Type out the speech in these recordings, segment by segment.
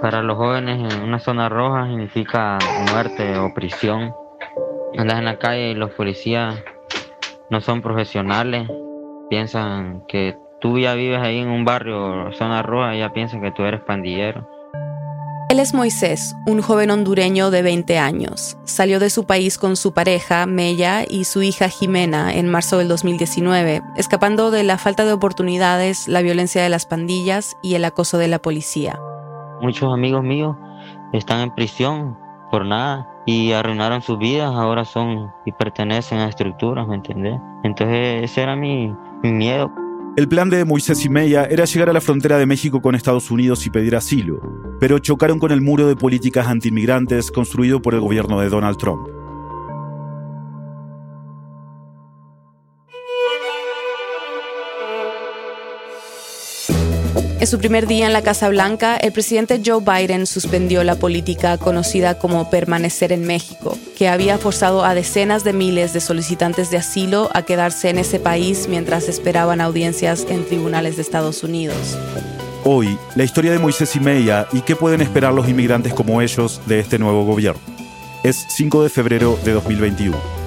Para los jóvenes en una zona roja significa muerte o prisión. Andas en la calle y los policías no son profesionales, piensan que tú ya vives ahí en un barrio, zona roja, y ya piensan que tú eres pandillero. Él es Moisés, un joven hondureño de 20 años. Salió de su país con su pareja, Mella, y su hija Jimena en marzo del 2019, escapando de la falta de oportunidades, la violencia de las pandillas y el acoso de la policía. Muchos amigos míos están en prisión por nada y arruinaron sus vidas, ahora son y pertenecen a estructuras, ¿me entendés? Entonces ese era mi, mi miedo. El plan de Moisés y Meya era llegar a la frontera de México con Estados Unidos y pedir asilo, pero chocaron con el muro de políticas antiinmigrantes construido por el gobierno de Donald Trump. En su primer día en la Casa Blanca, el presidente Joe Biden suspendió la política conocida como permanecer en México, que había forzado a decenas de miles de solicitantes de asilo a quedarse en ese país mientras esperaban audiencias en tribunales de Estados Unidos. Hoy, la historia de Moisés y Meya y qué pueden esperar los inmigrantes como ellos de este nuevo gobierno. Es 5 de febrero de 2021.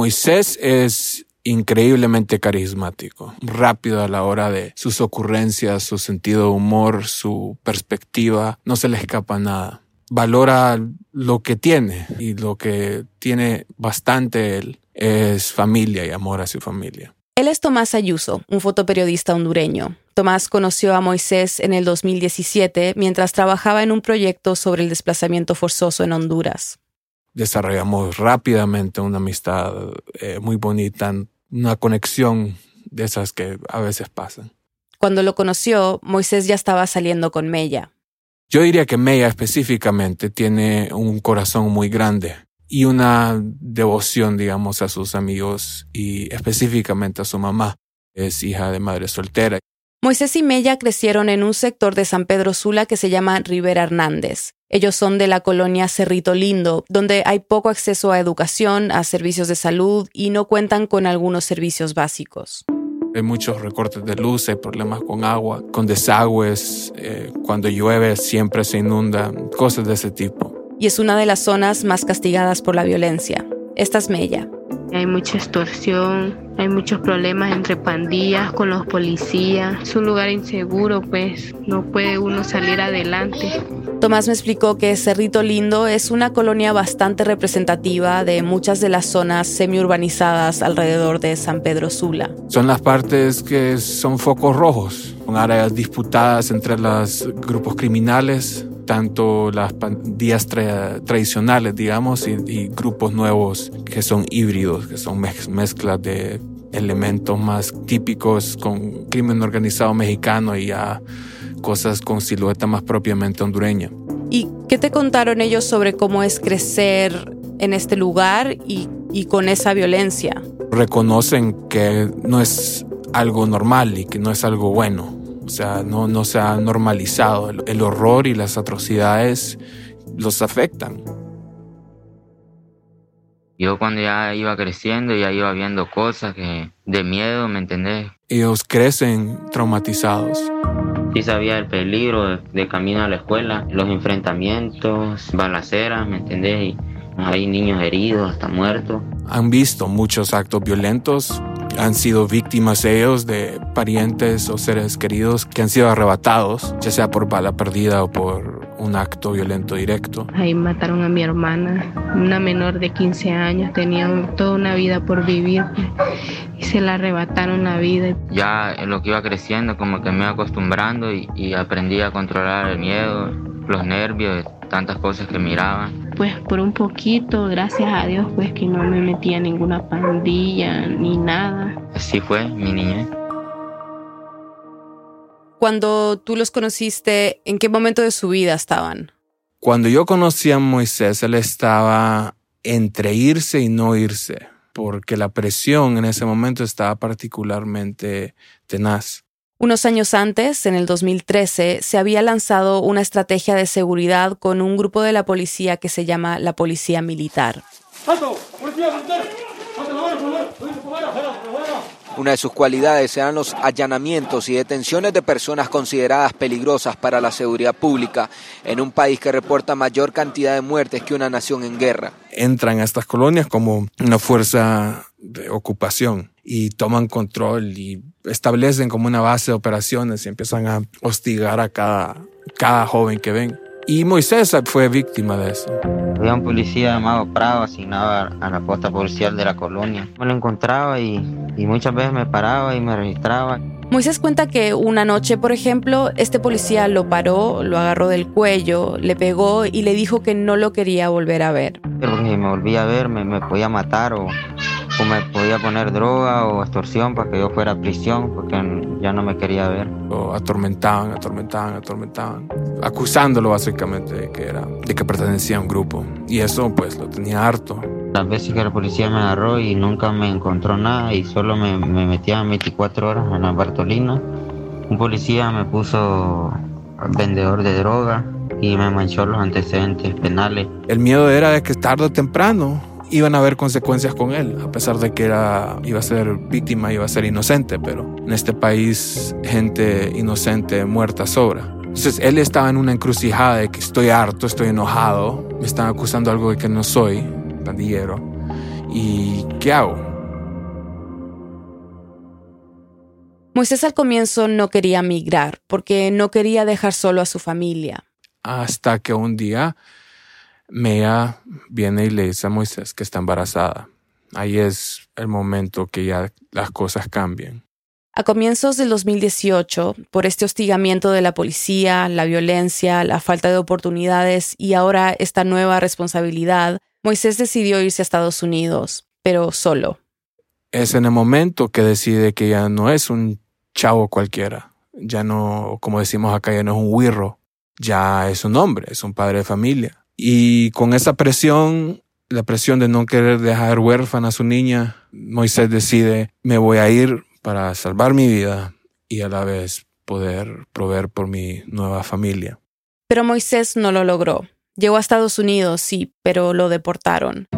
Moisés es increíblemente carismático, rápido a la hora de sus ocurrencias, su sentido de humor, su perspectiva, no se le escapa nada. Valora lo que tiene y lo que tiene bastante él es familia y amor a su familia. Él es Tomás Ayuso, un fotoperiodista hondureño. Tomás conoció a Moisés en el 2017 mientras trabajaba en un proyecto sobre el desplazamiento forzoso en Honduras desarrollamos rápidamente una amistad eh, muy bonita, una conexión de esas que a veces pasan. Cuando lo conoció, Moisés ya estaba saliendo con Mella. Yo diría que Mella específicamente tiene un corazón muy grande y una devoción, digamos, a sus amigos y específicamente a su mamá. Es hija de madre soltera. Moisés y Mella crecieron en un sector de San Pedro Sula que se llama Rivera Hernández. Ellos son de la colonia Cerrito Lindo, donde hay poco acceso a educación, a servicios de salud y no cuentan con algunos servicios básicos. Hay muchos recortes de luz, hay problemas con agua, con desagües, eh, cuando llueve siempre se inunda, cosas de ese tipo. Y es una de las zonas más castigadas por la violencia. Esta es Mella. Hay mucha extorsión, hay muchos problemas entre pandillas con los policías. Es un lugar inseguro, pues no puede uno salir adelante. Tomás me explicó que Cerrito Lindo es una colonia bastante representativa de muchas de las zonas semiurbanizadas alrededor de San Pedro Sula. Son las partes que son focos rojos, con áreas disputadas entre los grupos criminales, tanto las pandillas tradicionales, digamos, y, grupos nuevos que son híbridos, que son mezclas de elementos más típicos con crimen organizado mexicano y ya cosas con silueta más propiamente hondureña. ¿Y qué te contaron ellos sobre cómo es crecer en este lugar y, y con esa violencia? Reconocen que no es algo normal y que no es algo bueno o sea, no, no se ha normalizado. El, horror y las atrocidades los afectan. Yo cuando ya iba creciendo, ya iba viendo cosas que de miedo, ¿me entendés? Ellos crecen traumatizados. Sí sabía el peligro de, camino a la escuela, los enfrentamientos, balaceras, ¿me entendés? Y hay niños heridos, hasta muertos. Han visto muchos actos violentos, han sido víctimas ellos de parientes o seres queridos que han sido arrebatados, ya sea por bala perdida o por un acto violento directo. Ahí mataron a mi hermana, una menor de 15 años, tenía toda una vida por vivir y se la arrebataron la vida. Ya en lo que iba creciendo, como que me iba acostumbrando y, y aprendí a controlar el miedo, los nervios, tantas cosas que miraba. Pues por un poquito, gracias a Dios, pues que no me metía en ninguna pandilla ni nada. Así fue mi niñez. Cuando tú los conociste, ¿en qué momento de su vida estaban? Cuando yo conocí a Moisés, él estaba entre irse y no irse, porque la presión en ese momento estaba particularmente tenaz. Unos años antes, en el 2013, se había lanzado una estrategia de seguridad con un grupo de la policía que se llama la Policía Militar. Una de sus cualidades eran los allanamientos y detenciones de personas consideradas peligrosas para la seguridad pública en un país que reporta mayor cantidad de muertes que una nación en guerra. Entran a estas colonias como una fuerza de ocupación y toman control y establecen como una base de operaciones y empiezan a hostigar a cada, cada joven que ven. Y Moisés fue víctima de eso. Había un policía llamado Prado asignado a la posta policial de la colonia. Me lo encontraba y, y muchas veces me paraba y me registraba. Moisés cuenta que una noche, por ejemplo, este policía lo paró, lo agarró del cuello, le pegó y le dijo que no lo quería volver a ver. Pero si me volvía a ver, me, me podía matar o, me podía poner droga o extorsión para que yo fuera a prisión porque ya no me quería ver. Lo atormentaban, atormentaban, atormentaban, acusándolo básicamente de que, era, de que pertenecía a un grupo. Y eso pues lo tenía harto. Las veces que la policía me agarró y nunca me encontró nada y solo me, me metían 24 horas en la Bartolina, un policía me puso vendedor de droga y me manchó los antecedentes penales. El miedo era de que tarde o temprano iban a haber consecuencias con él, a pesar de que era, iba a ser víctima, iba a ser inocente, pero en este país gente inocente muerta sobra. Entonces él estaba en una encrucijada de que estoy harto, estoy enojado, me están acusando de algo de que no soy, pandillero, ¿y qué hago? Moisés al comienzo no quería migrar porque no quería dejar solo a su familia. Hasta que un día Mea viene y le dice a Moisés que está embarazada. Ahí es el momento que ya las cosas cambian. A comienzos del 2018, por este hostigamiento de la policía, la violencia, la falta de oportunidades y ahora esta nueva responsabilidad, Moisés decidió irse a Estados Unidos, pero solo. Es en el momento que decide que ya no es un chavo cualquiera, ya no, como decimos acá, ya no es un huirro, ya es un hombre, es un padre de familia. Y con esa presión, la presión de no querer dejar huérfana a su niña, Moisés decide, me voy a ir para salvar mi vida y a la vez poder proveer por mi nueva familia. Pero Moisés no lo logró. Llegó a Estados Unidos, sí, pero lo deportaron.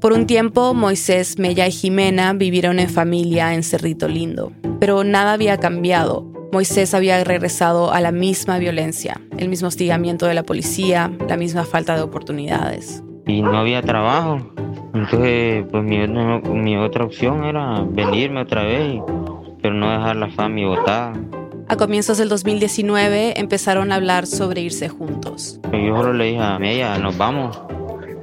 Por un tiempo, Moisés, Mella y Jimena vivieron en familia en Cerrito Lindo, pero nada había cambiado. Moisés había regresado a la misma violencia, el mismo hostigamiento de la policía, la misma falta de oportunidades. Y no había trabajo. Entonces, pues mi, mi otra opción era venirme otra vez, pero no dejar la familia botada. A comienzos del 2019 empezaron a hablar sobre irse juntos. Yo solo le dije a ella, nos vamos.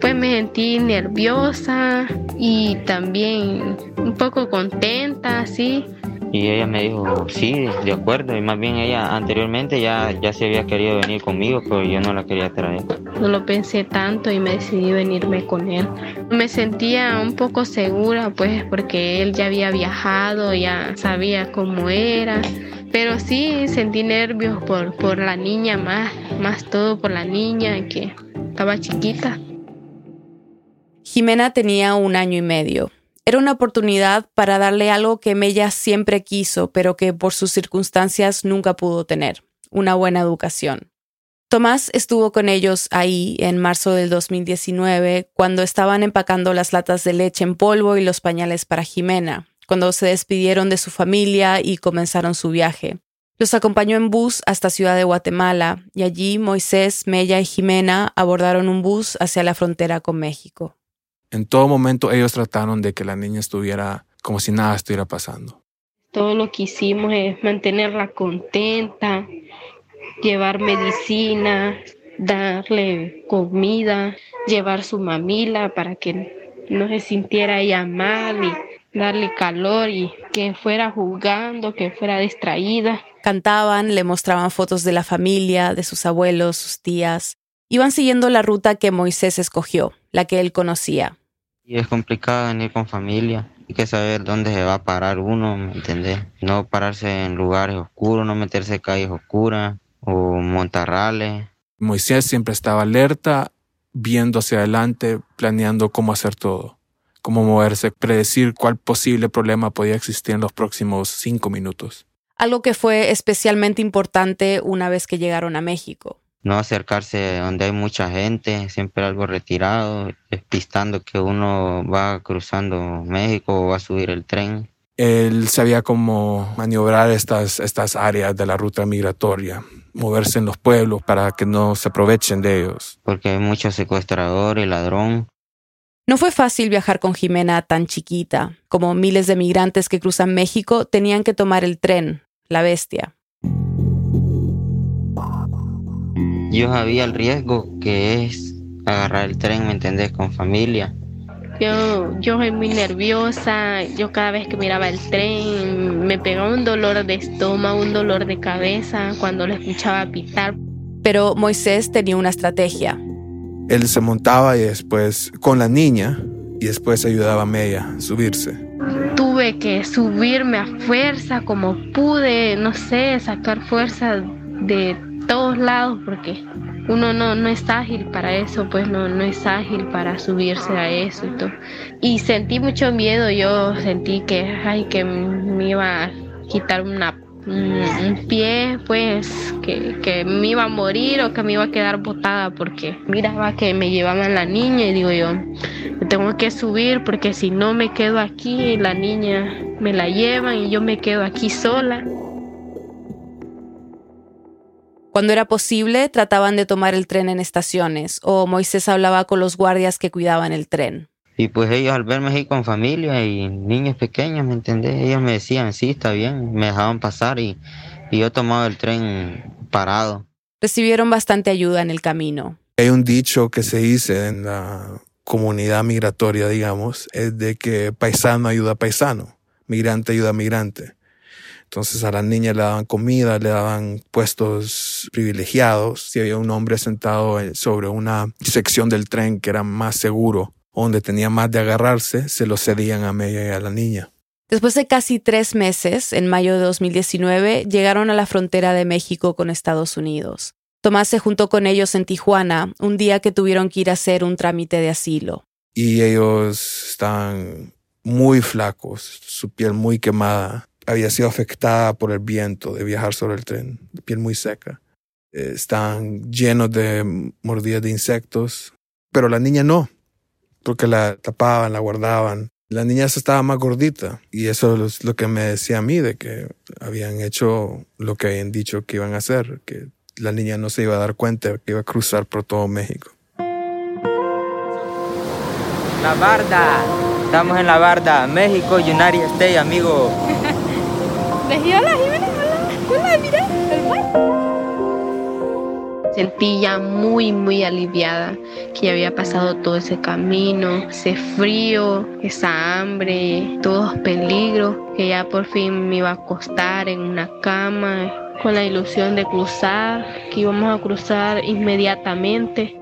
Pues me sentí nerviosa y también un poco contenta, así. Y ella me dijo, sí, de acuerdo. Y más bien ella anteriormente ya, ya se había querido venir conmigo, pero yo no la quería traer. No lo pensé tanto y me decidí venirme con él. Me sentía un poco segura, pues, porque él ya había viajado, ya sabía cómo era. Pero sí sentí nervios por, por la niña, más, más todo por la niña que estaba chiquita. Jimena tenía un año y medio. Era una oportunidad para darle algo que Mella siempre quiso, pero que por sus circunstancias nunca pudo tener, una buena educación. Tomás estuvo con ellos ahí en marzo del 2019, cuando estaban empacando las latas de leche en polvo y los pañales para Jimena, cuando se despidieron de su familia y comenzaron su viaje. Los acompañó en bus hasta Ciudad de Guatemala y allí Moisés, Mella y Jimena abordaron un bus hacia la frontera con México. En todo momento ellos trataron de que la niña estuviera como si nada estuviera pasando. Todo lo que hicimos es mantenerla contenta, llevar medicina, darle comida, llevar su mamila para que no se sintiera ella mal y darle calor y que fuera jugando, que fuera distraída. Cantaban, le mostraban fotos de la familia, de sus abuelos, sus tías. Iban siguiendo la ruta que Moisés escogió, la que él conocía. Y es complicado venir con familia. Hay que saber dónde se va a parar uno, ¿me entendés? No pararse en lugares oscuros, no meterse en calles oscuras o montarrales. Moisés siempre estaba alerta, viendo hacia adelante, planeando cómo hacer todo, cómo moverse, predecir cuál posible problema podía existir en los próximos cinco minutos. algo que fue especialmente importante una vez que llegaron a México. No acercarse donde hay mucha gente, siempre algo retirado, despistando que uno va cruzando México o va a subir el tren. Él sabía cómo maniobrar estas, estas áreas de la ruta migratoria, moverse en los pueblos para que no se aprovechen de ellos. Porque hay muchos secuestradores y ladrón. No fue fácil viajar con Jimena tan chiquita. Como miles de migrantes que cruzan México, tenían que tomar el tren, la bestia. Yo sabía el riesgo que es agarrar el tren, ¿me entendés? Con familia. Yo, yo soy muy nerviosa, yo cada vez que miraba el tren me pegaba un dolor de estómago, un dolor de cabeza cuando lo escuchaba pitar. Pero Moisés tenía una estrategia. Él se montaba y después con la niña y después ayudaba a Meya a subirse. Tuve que subirme a fuerza como pude, no sé, sacar fuerza de todos lados porque uno no, no es ágil para eso, pues no, no es ágil para subirse a eso y todo. Y sentí mucho miedo, yo sentí que, ay, que me iba a quitar una, un pie, pues que, que me iba a morir o que me iba a quedar botada porque miraba que me llevaban la niña y digo yo, tengo que subir porque si no me quedo aquí, la niña me la llevan y yo me quedo aquí sola. Cuando era posible, trataban de tomar el tren en estaciones, o Moisés hablaba con los guardias que cuidaban el tren. Y pues ellos al verme ahí con familia y niños pequeños, ¿me entendés? Ellos me decían, sí, está bien, me dejaban pasar y, y yo tomaba el tren parado. Recibieron bastante ayuda en el camino. Hay un dicho que se dice en la comunidad migratoria, digamos, es de que paisano ayuda a paisano, migrante ayuda a migrante. Entonces a la niña le daban comida, le daban puestos privilegiados. Si había un hombre sentado sobre una sección del tren que era más seguro, donde tenía más de agarrarse, se lo cedían a Meya y a la niña. Después de casi tres meses, en mayo de 2019, llegaron a la frontera de México con Estados Unidos. Tomás se juntó con ellos en Tijuana, un día que tuvieron que ir a hacer un trámite de asilo. Y ellos estaban muy flacos, su piel muy quemada había sido afectada por el viento de viajar sobre el tren, piel muy seca. Eh, están llenos de mordidas de insectos, pero la niña no, porque la tapaban, la guardaban. La niña se estaba más gordita y eso es lo que me decía a mí de que habían hecho lo que habían dicho que iban a hacer, que la niña no se iba a dar cuenta que iba a cruzar por todo México. La Barda, estamos en la Barda, México, United States, amigo. Sentí ya muy, muy aliviada que ya había pasado todo ese camino, ese frío, esa hambre, todos peligros, que ya por fin me iba a acostar en una cama con la ilusión de cruzar, que íbamos a cruzar inmediatamente.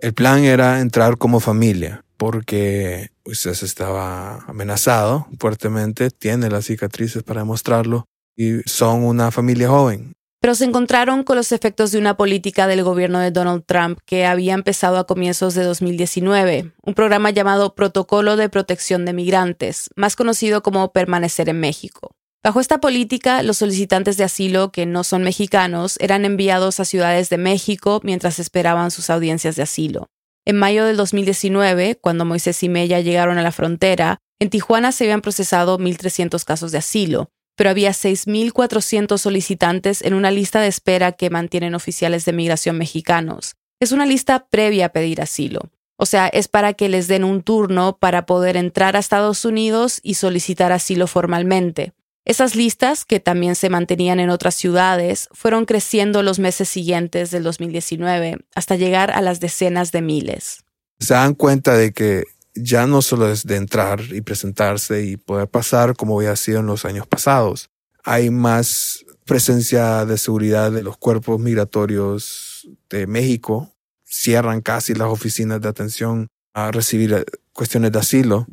El plan era entrar como familia, porque Moisés estaba amenazado fuertemente, tiene las cicatrices para demostrarlo y son una familia joven. Pero se encontraron con los efectos de una política del gobierno de Donald Trump que había empezado a comienzos de 2019, un programa llamado Protocolo de Protección de Migrantes, más conocido como Permanecer en México. Bajo esta política, los solicitantes de asilo que no son mexicanos eran enviados a ciudades de México mientras esperaban sus audiencias de asilo. En mayo del 2019, cuando Moisés y Mella llegaron a la frontera, en Tijuana se habían procesado 1.300 casos de asilo, pero había 6.400 solicitantes en una lista de espera que mantienen oficiales de migración mexicanos. Es una lista previa a pedir asilo. O sea, es para que les den un turno para poder entrar a Estados Unidos y solicitar asilo formalmente. Esas listas, que también se mantenían en otras ciudades, fueron creciendo los meses siguientes del 2019 hasta llegar a las decenas de miles. Se dan cuenta de que ya no solo es de entrar y presentarse y poder pasar como había sido en los años pasados. Hay más presencia de seguridad de los cuerpos migratorios de México. Cierran casi las oficinas de atención a recibir cuestiones de asilo.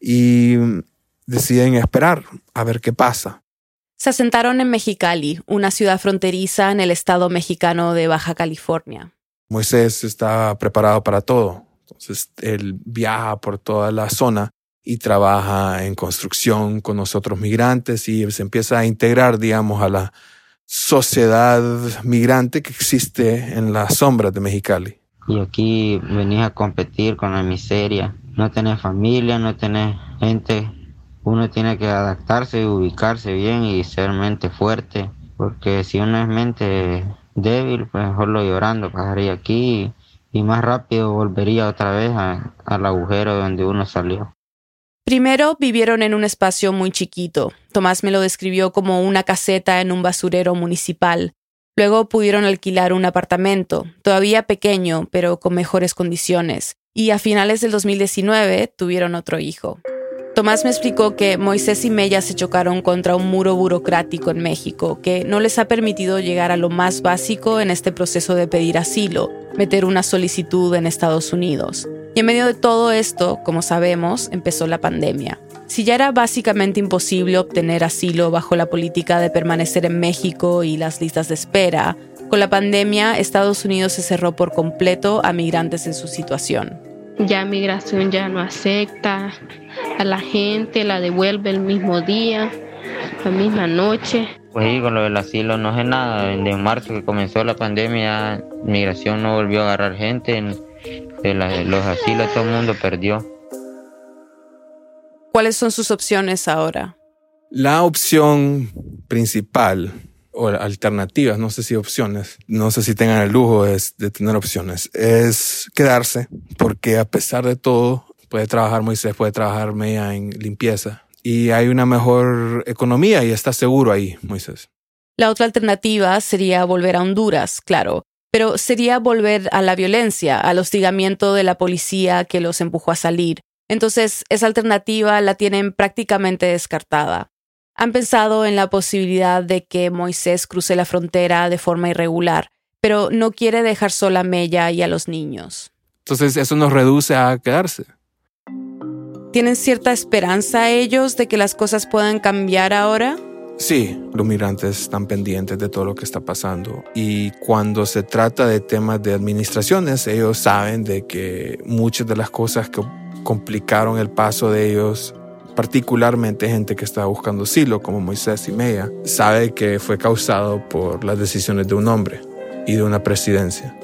Y deciden esperar a ver qué pasa. Se asentaron en Mexicali, una ciudad fronteriza en el estado mexicano de Baja California. Moisés estaba preparado para todo. Entonces él viaja por toda la zona y trabaja en construcción con nosotros migrantes y se empieza a integrar, digamos, a la sociedad migrante que existe en las sombras de Mexicali. Y aquí venís a competir con la miseria. No tenés familia, no tenés gente. Uno tiene que adaptarse y ubicarse bien y ser mente fuerte. Porque si uno es mente débil, pues mejor lo llorando pasaría aquí y más rápido volvería otra vez al agujero donde uno salió. Primero vivieron en un espacio muy chiquito. Tomás me lo describió como una caseta en un basurero municipal. Luego pudieron alquilar un apartamento, todavía pequeño, pero con mejores condiciones. Y a finales del 2019 tuvieron otro hijo. Tomás me explicó que Moisés y Mella se chocaron contra un muro burocrático en México que no les ha permitido llegar a lo más básico en este proceso de pedir asilo, meter una solicitud en Estados Unidos. Y en medio de todo esto, como sabemos, empezó la pandemia. Si ya era básicamente imposible obtener asilo bajo la política de permanecer en México y las listas de espera, con la pandemia Estados Unidos se cerró por completo a migrantes en su situación. Ya migración ya no acepta a la gente, la devuelve el mismo día, la misma noche. Pues sí, con lo del asilo no sé nada. De marzo que comenzó la pandemia, migración no volvió a agarrar gente de los asilos todo el mundo perdió. ¿Cuáles son sus opciones ahora? La opción principal o alternativas, no sé si opciones, no sé si tengan el lujo de, de tener opciones, es quedarse, porque a pesar de todo, puede trabajar Moisés, puede trabajar Mea en limpieza y hay una mejor economía y está seguro ahí, Moisés. La otra alternativa sería volver a Honduras, claro, pero sería volver a la violencia, al hostigamiento de la policía que los empujó a salir. Entonces, esa alternativa la tienen prácticamente descartada. Han pensado en la posibilidad de que Moisés cruce la frontera de forma irregular, pero no quiere dejar sola a Mella y a los niños. Entonces, eso nos reduce a quedarse. ¿Tienen cierta esperanza ellos de que las cosas puedan cambiar ahora? Sí, los migrantes están pendientes de todo lo que está pasando y cuando se trata de temas de administraciones, ellos saben de que muchas de las cosas que complicaron el paso de ellos, particularmente gente que estaba buscando asilo como Moisés y Meya, sabe que fue causado por las decisiones de un hombre y de una presidencia.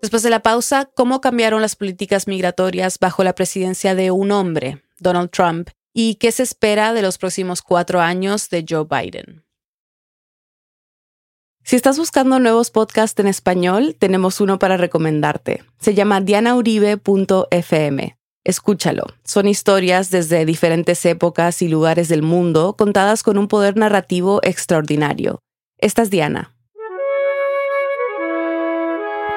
Después de la pausa, ¿cómo cambiaron las políticas migratorias bajo la presidencia de un hombre, Donald Trump, y qué se espera de los próximos cuatro años de Joe Biden? Si estás buscando nuevos podcasts en español, tenemos uno para recomendarte. Se llama dianauribe.fm. Escúchalo. Son historias desde diferentes épocas y lugares del mundo contadas con un poder narrativo extraordinario. Esta es Diana.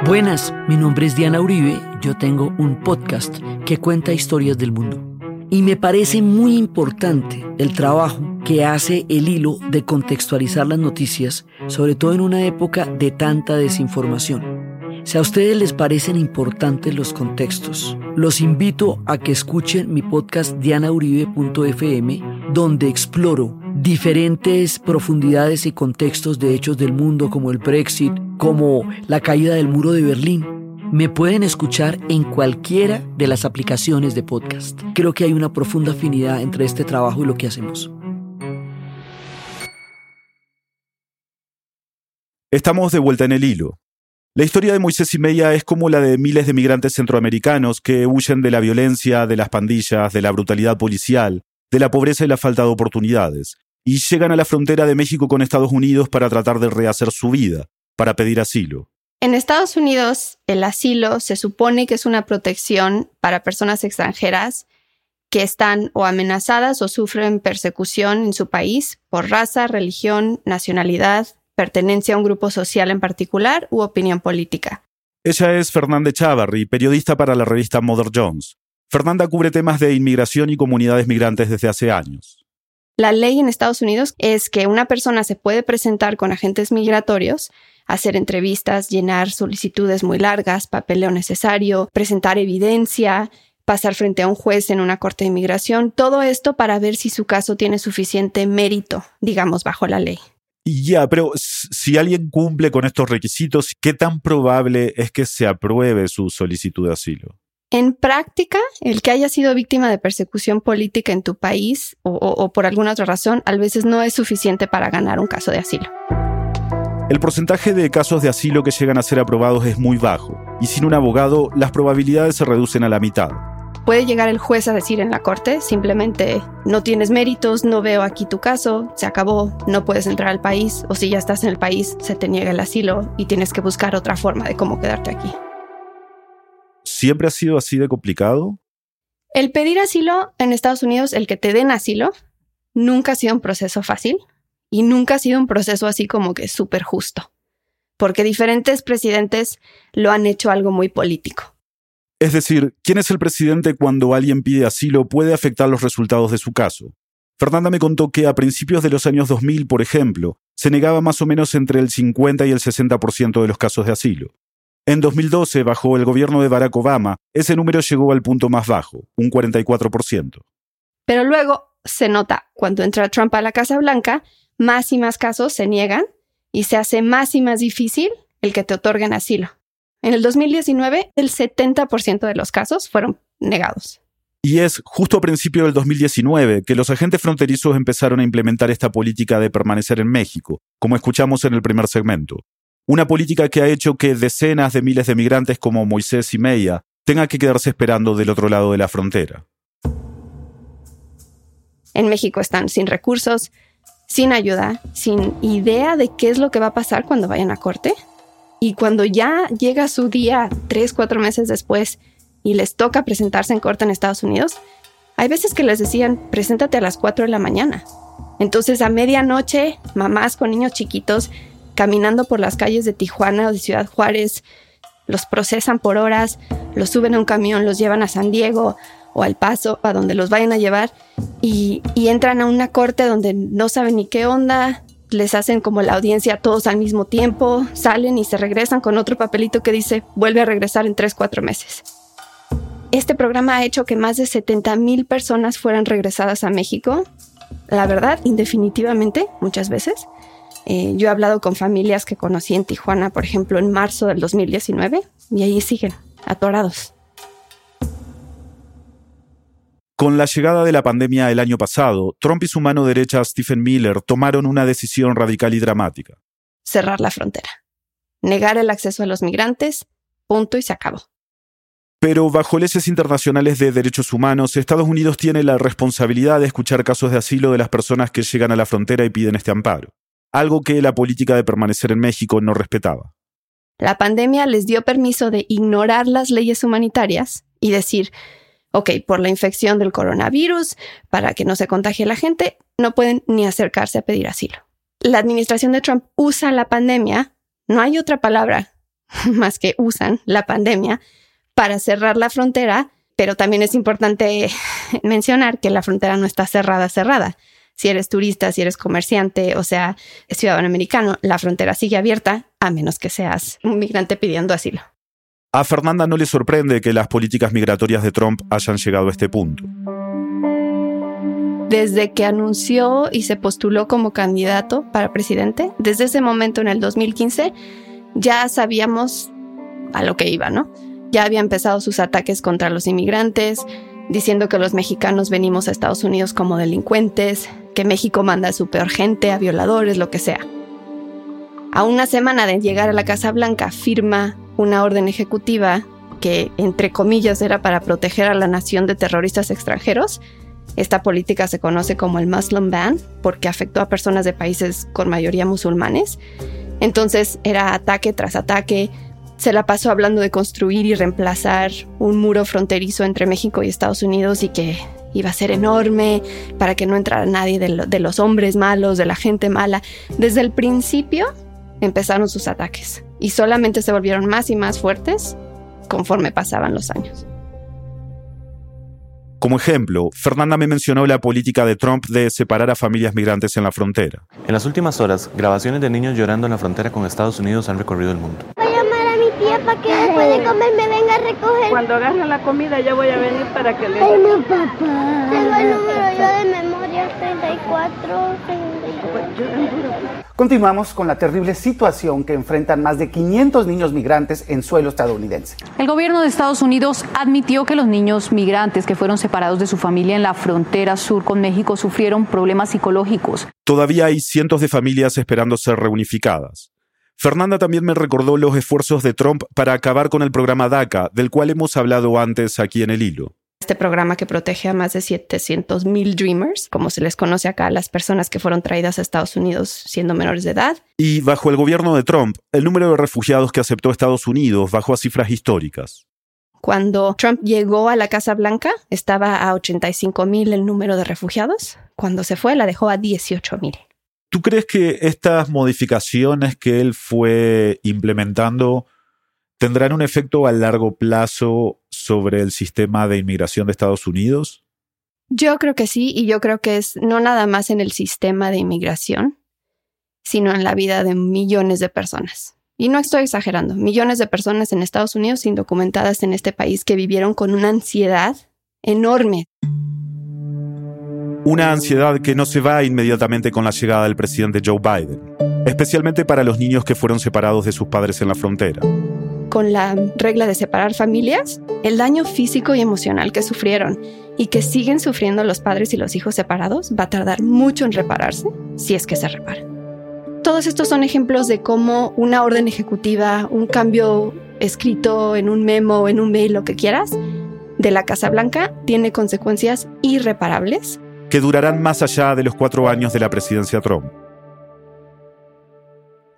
Buenas, mi nombre es Diana Uribe, yo tengo un podcast que cuenta historias del mundo. Y me parece muy importante el trabajo que hace el hilo de contextualizar las noticias, sobre todo en una época de tanta desinformación. Si a ustedes les parecen importantes los contextos, los invito a que escuchen mi podcast dianauribe.fm, donde exploro diferentes profundidades y contextos de hechos del mundo como el Brexit, como la caída del muro de Berlín. Me pueden escuchar en cualquiera de las aplicaciones de podcast. Creo que hay una profunda afinidad entre este trabajo y lo que hacemos. Estamos de vuelta en el hilo. La historia de Moisés y Meya es como la de miles de migrantes centroamericanos que huyen de la violencia, de las pandillas, de la brutalidad policial, de la pobreza y la falta de oportunidades, y llegan a la frontera de México con Estados Unidos para tratar de rehacer su vida, para pedir asilo. En Estados Unidos, el asilo se supone que es una protección para personas extranjeras que están o amenazadas o sufren persecución en su país por raza, religión, nacionalidad, pertenencia a un grupo social en particular u opinión política. Ella es Fernanda Chavarri, periodista para la revista Mother Jones. Fernanda cubre temas de inmigración y comunidades migrantes desde hace años. La ley en Estados Unidos es que una persona se puede presentar con agentes migratorios, hacer entrevistas, llenar solicitudes muy largas, papeleo necesario, presentar evidencia, pasar frente a un juez en una corte de inmigración, todo esto para ver si su caso tiene suficiente mérito, digamos, bajo la ley. Y ya, pero si alguien cumple con estos requisitos, ¿qué tan probable es que se apruebe su solicitud de asilo? En práctica, el que haya sido víctima de persecución política en tu país o, por alguna otra razón, a veces no es suficiente para ganar un caso de asilo. El porcentaje de casos de asilo que llegan a ser aprobados es muy bajo, y sin un abogado las probabilidades se reducen a la mitad. Puede llegar el juez a decir en la corte, simplemente no tienes méritos, no veo aquí tu caso, se acabó, no puedes entrar al país, o si ya estás en el país, se te niega el asilo y tienes que buscar otra forma de cómo quedarte aquí. ¿Siempre ha sido así de complicado? El pedir asilo en Estados Unidos, el que te den asilo, nunca ha sido un proceso fácil y nunca ha sido un proceso así como que súper justo, porque diferentes presidentes lo han hecho algo muy político. Es decir, quién es el presidente cuando alguien pide asilo puede afectar los resultados de su caso. Fernanda me contó que a principios de los años 2000, por ejemplo, se negaba más o menos entre el 50 y el 60% de los casos de asilo. En 2012, bajo el gobierno de Barack Obama, ese número llegó al punto más bajo, un 44%. Pero luego se nota, cuando entra Trump a la Casa Blanca, más y más casos se niegan y se hace más y más difícil el que te otorguen asilo. En el 2019, el 70% de los casos fueron negados. Y es justo a principio del 2019 que los agentes fronterizos empezaron a implementar esta política de permanecer en México, como escuchamos en el primer segmento. Una política que ha hecho que decenas de miles de migrantes como Moisés y Meia tengan que quedarse esperando del otro lado de la frontera. En México están sin recursos, sin ayuda, sin idea de qué es lo que va a pasar cuando vayan a corte. Y cuando ya llega su día, tres, cuatro meses después, y les toca presentarse en corte en Estados Unidos, hay veces que les decían, preséntate a las cuatro de la mañana. Entonces a medianoche, mamás con niños chiquitos caminando por las calles de Tijuana o de Ciudad Juárez, los procesan por horas, los suben a un camión, los llevan a San Diego o al Paso, a donde los vayan a llevar, y, entran a una corte donde no saben ni qué onda, les hacen como la audiencia todos al mismo tiempo, salen y se regresan con otro papelito que dice vuelve a regresar en 3, 4 meses. Este programa ha hecho que más de 70 mil personas fueran regresadas a México, la verdad, indefinitivamente, muchas veces, eh, yo he hablado con familias que conocí en Tijuana, por ejemplo, en marzo del 2019, y ahí siguen, atorados. Con la llegada de la pandemia el año pasado, Trump y su mano derecha Stephen Miller tomaron una decisión radical y dramática. Cerrar la frontera. Negar el acceso a los migrantes, punto y se acabó. Pero bajo leyes internacionales de derechos humanos, Estados Unidos tiene la responsabilidad de escuchar casos de asilo de las personas que llegan a la frontera y piden este amparo algo que la política de permanecer en México no respetaba. La pandemia les dio permiso de ignorar las leyes humanitarias y decir, ok, por la infección del coronavirus, para que no se contagie la gente, no pueden ni acercarse a pedir asilo. La administración de Trump usa la pandemia, no hay otra palabra más que usan la pandemia para cerrar la frontera, pero también es importante mencionar que la frontera no está cerrada, cerrada si eres turista, si eres comerciante, o sea, ciudadano americano, la frontera sigue abierta a menos que seas un migrante pidiendo asilo. A Fernanda no le sorprende que las políticas migratorias de Trump hayan llegado a este punto. Desde que anunció y se postuló como candidato para presidente, desde ese momento en el 2015, ya sabíamos a lo que iba, ¿no? Ya había empezado sus ataques contra los inmigrantes, diciendo que los mexicanos venimos a Estados Unidos como delincuentes, que México manda a su peor gente, a violadores, lo que sea. A una semana de llegar a la Casa Blanca firma una orden ejecutiva que, entre comillas, era para proteger a la nación de terroristas extranjeros. Esta política se conoce como el Muslim Ban porque afectó a personas de países con mayoría musulmanes. Entonces era ataque tras ataque, se la pasó hablando de construir y reemplazar un muro fronterizo entre México y Estados Unidos y que iba a ser enorme para que no entrara nadie de, los hombres malos, de la gente mala. Desde el principio empezaron sus ataques y solamente se volvieron más y más fuertes conforme pasaban los años. Como ejemplo, Fernanda me mencionó la política de Trump de separar a familias migrantes en la frontera. En las últimas horas, grabaciones de niños llorando en la frontera con Estados Unidos han recorrido el mundo para que después de comer me venga a recoger. Cuando agarren la comida ya voy a venir para que le... Ay, no, papá. Tengo el número yo de memoria, 34, 34. Continuamos con la terrible situación que enfrentan más de 500 niños migrantes en suelo estadounidense. El gobierno de Estados Unidos admitió que los niños migrantes que fueron separados de su familia en la frontera sur con México sufrieron problemas psicológicos. Todavía hay cientos de familias esperando ser reunificadas. Fernanda también me recordó los esfuerzos de Trump para acabar con el programa DACA, del cual hemos hablado antes aquí en el hilo este programa que protege a más de 700 mil Dreamers, como se les conoce acá, las personas que fueron traídas a Estados Unidos siendo menores de edad. Y bajo el gobierno de Trump, el número de refugiados que aceptó Estados Unidos bajó a cifras históricas. Cuando Trump llegó a la Casa Blanca, estaba a 85 mil el número de refugiados. Cuando se fue, la dejó a 18 mil. ¿Tú crees que estas modificaciones que él fue implementando tendrán un efecto a largo plazo sobre el sistema de inmigración de Estados Unidos? Yo creo que sí, y yo creo que es no nada más en el sistema de inmigración, sino en la vida de millones de personas. Y no estoy exagerando, millones de personas en Estados Unidos indocumentadas en este país que vivieron con una ansiedad enorme. Una ansiedad que no se va inmediatamente con la llegada del presidente Joe Biden, especialmente para los niños que fueron separados de sus padres en la frontera con la regla de separar familias, el daño físico y emocional que sufrieron y que siguen sufriendo los padres y los hijos separados va a tardar mucho en repararse, si es que se repara. Todos estos son ejemplos de cómo una orden ejecutiva, un cambio escrito en un memo, en un mail, lo que quieras, de la Casa Blanca tiene consecuencias irreparables. Que durarán más allá de los cuatro años de la presidencia Trump.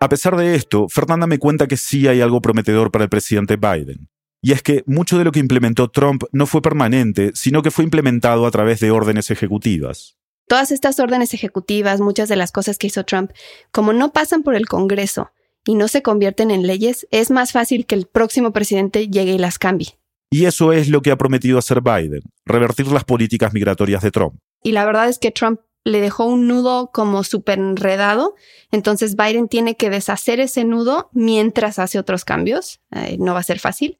A pesar de esto, Fernanda me cuenta que sí hay algo prometedor para el presidente Biden. Y es que mucho de lo que implementó Trump no fue permanente, sino que fue implementado a través de órdenes ejecutivas. Todas estas órdenes ejecutivas, muchas de las cosas que hizo Trump, como no pasan por el Congreso y no se convierten en leyes, es más fácil que el próximo presidente llegue y las cambie. Y eso es lo que ha prometido hacer Biden, revertir las políticas migratorias de Trump. Y la verdad es que Trump le dejó un nudo como súper enredado. Entonces Biden tiene que deshacer ese nudo mientras hace otros cambios. Eh, no va a ser fácil.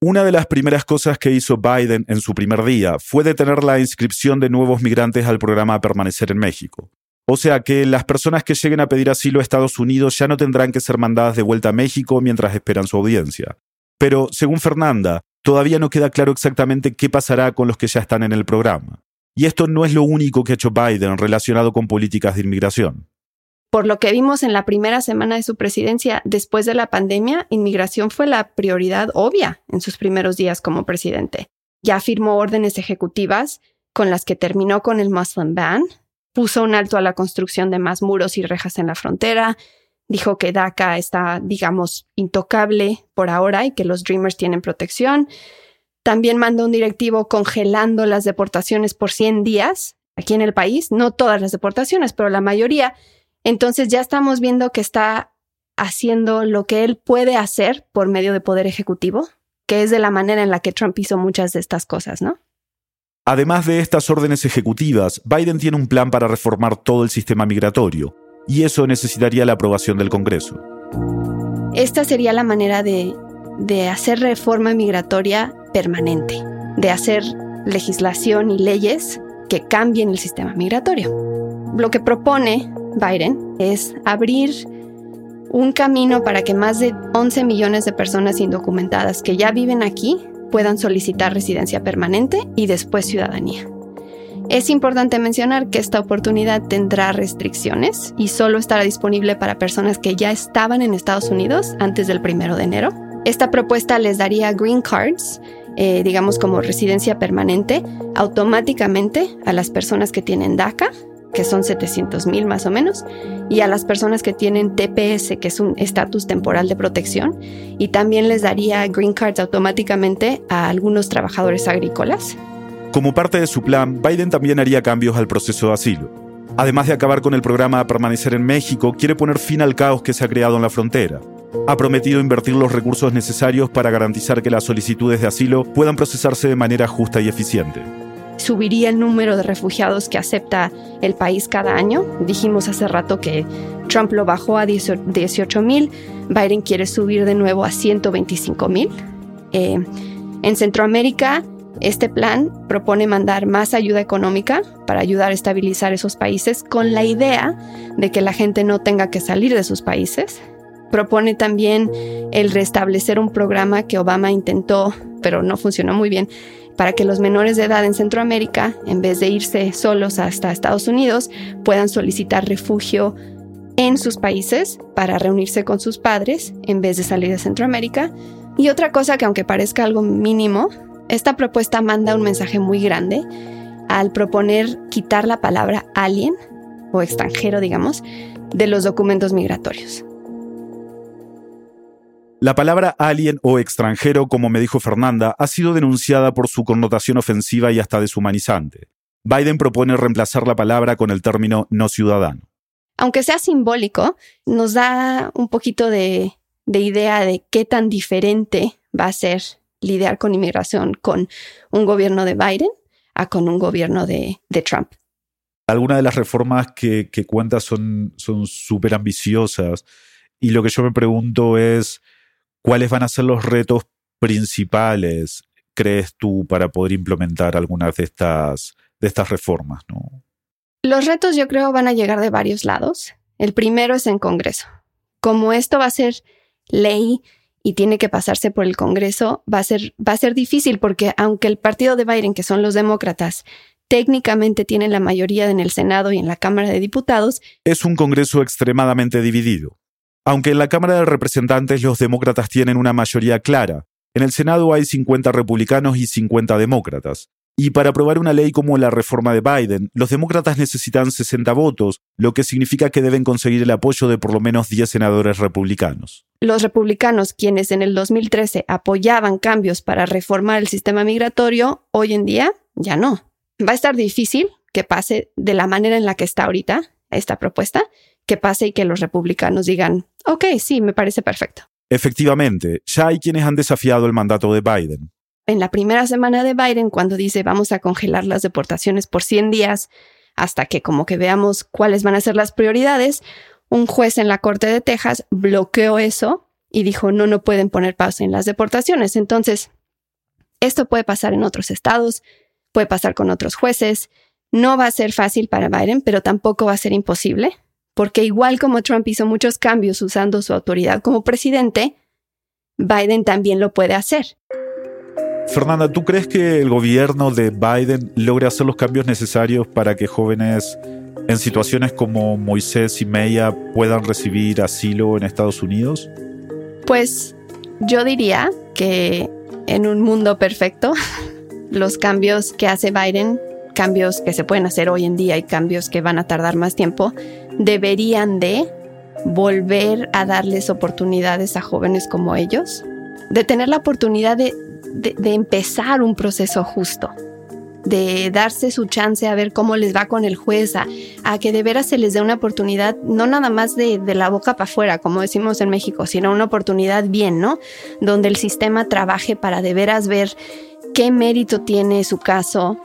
Una de las primeras cosas que hizo Biden en su primer día fue detener la inscripción de nuevos migrantes al programa Permanecer en México. O sea que las personas que lleguen a pedir asilo a Estados Unidos ya no tendrán que ser mandadas de vuelta a México mientras esperan su audiencia. Pero, según Fernanda, todavía no queda claro exactamente qué pasará con los que ya están en el programa. Y esto no es lo único que ha hecho Biden relacionado con políticas de inmigración. Por lo que vimos en la primera semana de su presidencia, después de la pandemia, inmigración fue la prioridad obvia en sus primeros días como presidente. Ya firmó órdenes ejecutivas con las que terminó con el Muslim ban, puso un alto a la construcción de más muros y rejas en la frontera, dijo que DACA está, digamos, intocable por ahora y que los Dreamers tienen protección, también mandó un directivo congelando las deportaciones por 100 días aquí en el país, no todas las deportaciones, pero la mayoría. Entonces ya estamos viendo que está haciendo lo que él puede hacer por medio de poder ejecutivo, que es de la manera en la que Trump hizo muchas de estas cosas, ¿no? Además de estas órdenes ejecutivas, Biden tiene un plan para reformar todo el sistema migratorio, y eso necesitaría la aprobación del Congreso. Esta sería la manera de, de hacer reforma migratoria permanente, de hacer legislación y leyes que cambien el sistema migratorio. Lo que propone Biden es abrir un camino para que más de 11 millones de personas indocumentadas que ya viven aquí puedan solicitar residencia permanente y después ciudadanía. Es importante mencionar que esta oportunidad tendrá restricciones y solo estará disponible para personas que ya estaban en Estados Unidos antes del primero de enero. Esta propuesta les daría green cards eh, digamos, como residencia permanente automáticamente a las personas que tienen DACA, que son 700 mil más o menos, y a las personas que tienen TPS, que es un estatus temporal de protección, y también les daría green cards automáticamente a algunos trabajadores agrícolas. Como parte de su plan, Biden también haría cambios al proceso de asilo. Además de acabar con el programa Permanecer en México, quiere poner fin al caos que se ha creado en la frontera ha prometido invertir los recursos necesarios para garantizar que las solicitudes de asilo puedan procesarse de manera justa y eficiente. Subiría el número de refugiados que acepta el país cada año. Dijimos hace rato que Trump lo bajó a 18 mil, Biden quiere subir de nuevo a 125 mil. Eh, en Centroamérica Este plan propone mandar más ayuda económica para ayudar a estabilizar esos países con la idea de que la gente no tenga que salir de sus países. Propone también el restablecer un programa que Obama intentó, pero no funcionó muy bien, para que los menores de edad en Centroamérica, en vez de irse solos hasta Estados Unidos, puedan solicitar refugio en sus países para reunirse con sus padres en vez de salir de Centroamérica. Y otra cosa que aunque parezca algo mínimo, esta propuesta manda un mensaje muy grande al proponer quitar la palabra alien o extranjero, digamos, de los documentos migratorios. La palabra alien o extranjero, como me dijo Fernanda, ha sido denunciada por su connotación ofensiva y hasta deshumanizante. Biden propone reemplazar la palabra con el término no ciudadano. Aunque sea simbólico, nos da un poquito de, idea de qué tan diferente va a ser lidiar con inmigración con un gobierno de Biden a con un gobierno de, Trump. Algunas de las reformas que, que cuenta son súper ambiciosas y lo que yo me pregunto es, ¿Cuáles van a ser los retos principales, crees tú, para poder implementar algunas de estas, de estas reformas? ¿no? Los retos yo creo van a llegar de varios lados. El primero es en Congreso. Como esto va a ser ley y tiene que pasarse por el Congreso, va a ser, va a ser difícil porque aunque el partido de Biden, que son los demócratas, técnicamente tiene la mayoría en el Senado y en la Cámara de Diputados, es un Congreso extremadamente dividido. Aunque en la Cámara de Representantes los demócratas tienen una mayoría clara, en el Senado hay 50 republicanos y 50 demócratas. Y para aprobar una ley como la reforma de Biden, los demócratas necesitan 60 votos, lo que significa que deben conseguir el apoyo de por lo menos 10 senadores republicanos. Los republicanos, quienes en el 2013 apoyaban cambios para reformar el sistema migratorio, hoy en día ya no. Va a estar difícil que pase de la manera en la que está ahorita esta propuesta, que pase y que los republicanos digan, ok, sí, me parece perfecto. Efectivamente, ya hay quienes han desafiado el mandato de Biden. En la primera semana de Biden, cuando dice vamos a congelar las deportaciones por 100 días hasta que como que veamos cuáles van a ser las prioridades, un juez en la Corte de Texas bloqueó eso y dijo no, no pueden poner pausa en las deportaciones. Entonces, esto puede pasar en otros estados, puede pasar con otros jueces. No va a ser fácil para Biden, pero tampoco va a ser imposible porque igual como Trump hizo muchos cambios usando su autoridad como presidente, Biden también lo puede hacer. Fernanda, ¿tú crees que el gobierno de Biden logre hacer los cambios necesarios para que jóvenes en situaciones como Moisés y Meya puedan recibir asilo en Estados Unidos? Pues yo diría que en un mundo perfecto, los cambios que hace Biden, cambios que se pueden hacer hoy en día y cambios que van a tardar más tiempo, deberían de volver a darles oportunidades a jóvenes como ellos, de tener la oportunidad de, empezar un proceso justo, de darse su chance a ver cómo les va con el juez, a, que de veras se les dé una oportunidad, no nada más de, de la boca para afuera, como decimos en México, sino una oportunidad bien, ¿no? Donde el sistema trabaje para de veras ver qué mérito tiene su caso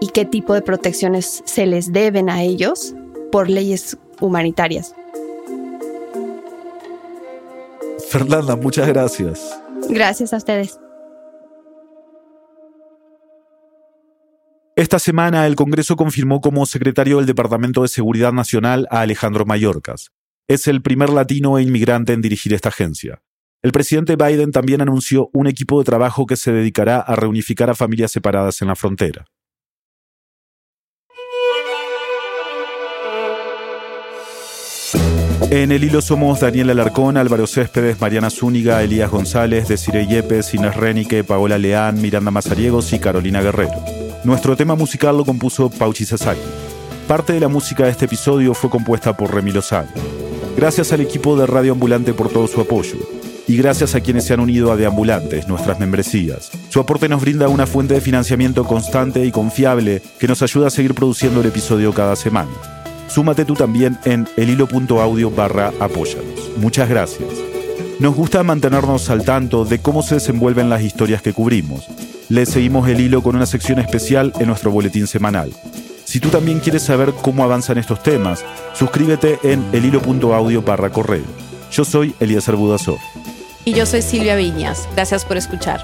y qué tipo de protecciones se les deben a ellos por leyes humanitarias. Fernanda, muchas gracias. Gracias a ustedes. Esta semana el Congreso confirmó como secretario del Departamento de Seguridad Nacional a Alejandro Mayorkas. Es el primer latino e inmigrante en dirigir esta agencia. El presidente Biden también anunció un equipo de trabajo que se dedicará a reunificar a familias separadas en la frontera. En el hilo somos Daniel Alarcón, Álvaro Céspedes, Mariana Zúñiga, Elías González, Desiree Yepes, Inés Renique, Paola Leán, Miranda Mazariegos y Carolina Guerrero. Nuestro tema musical lo compuso Pauchi Sasaki. Parte de la música de este episodio fue compuesta por Remi Lozano. Gracias al equipo de Radio Ambulante por todo su apoyo. Y gracias a quienes se han unido a Deambulantes, nuestras membresías. Su aporte nos brinda una fuente de financiamiento constante y confiable que nos ayuda a seguir produciendo el episodio cada semana. Súmate tú también en elhilo.audio barra apóyanos. Muchas gracias. Nos gusta mantenernos al tanto de cómo se desenvuelven las historias que cubrimos. Le seguimos el hilo con una sección especial en nuestro boletín semanal. Si tú también quieres saber cómo avanzan estos temas, suscríbete en elhilo.audio barra correo. Yo soy Eliezer Budasov. Y yo soy Silvia Viñas. Gracias por escuchar.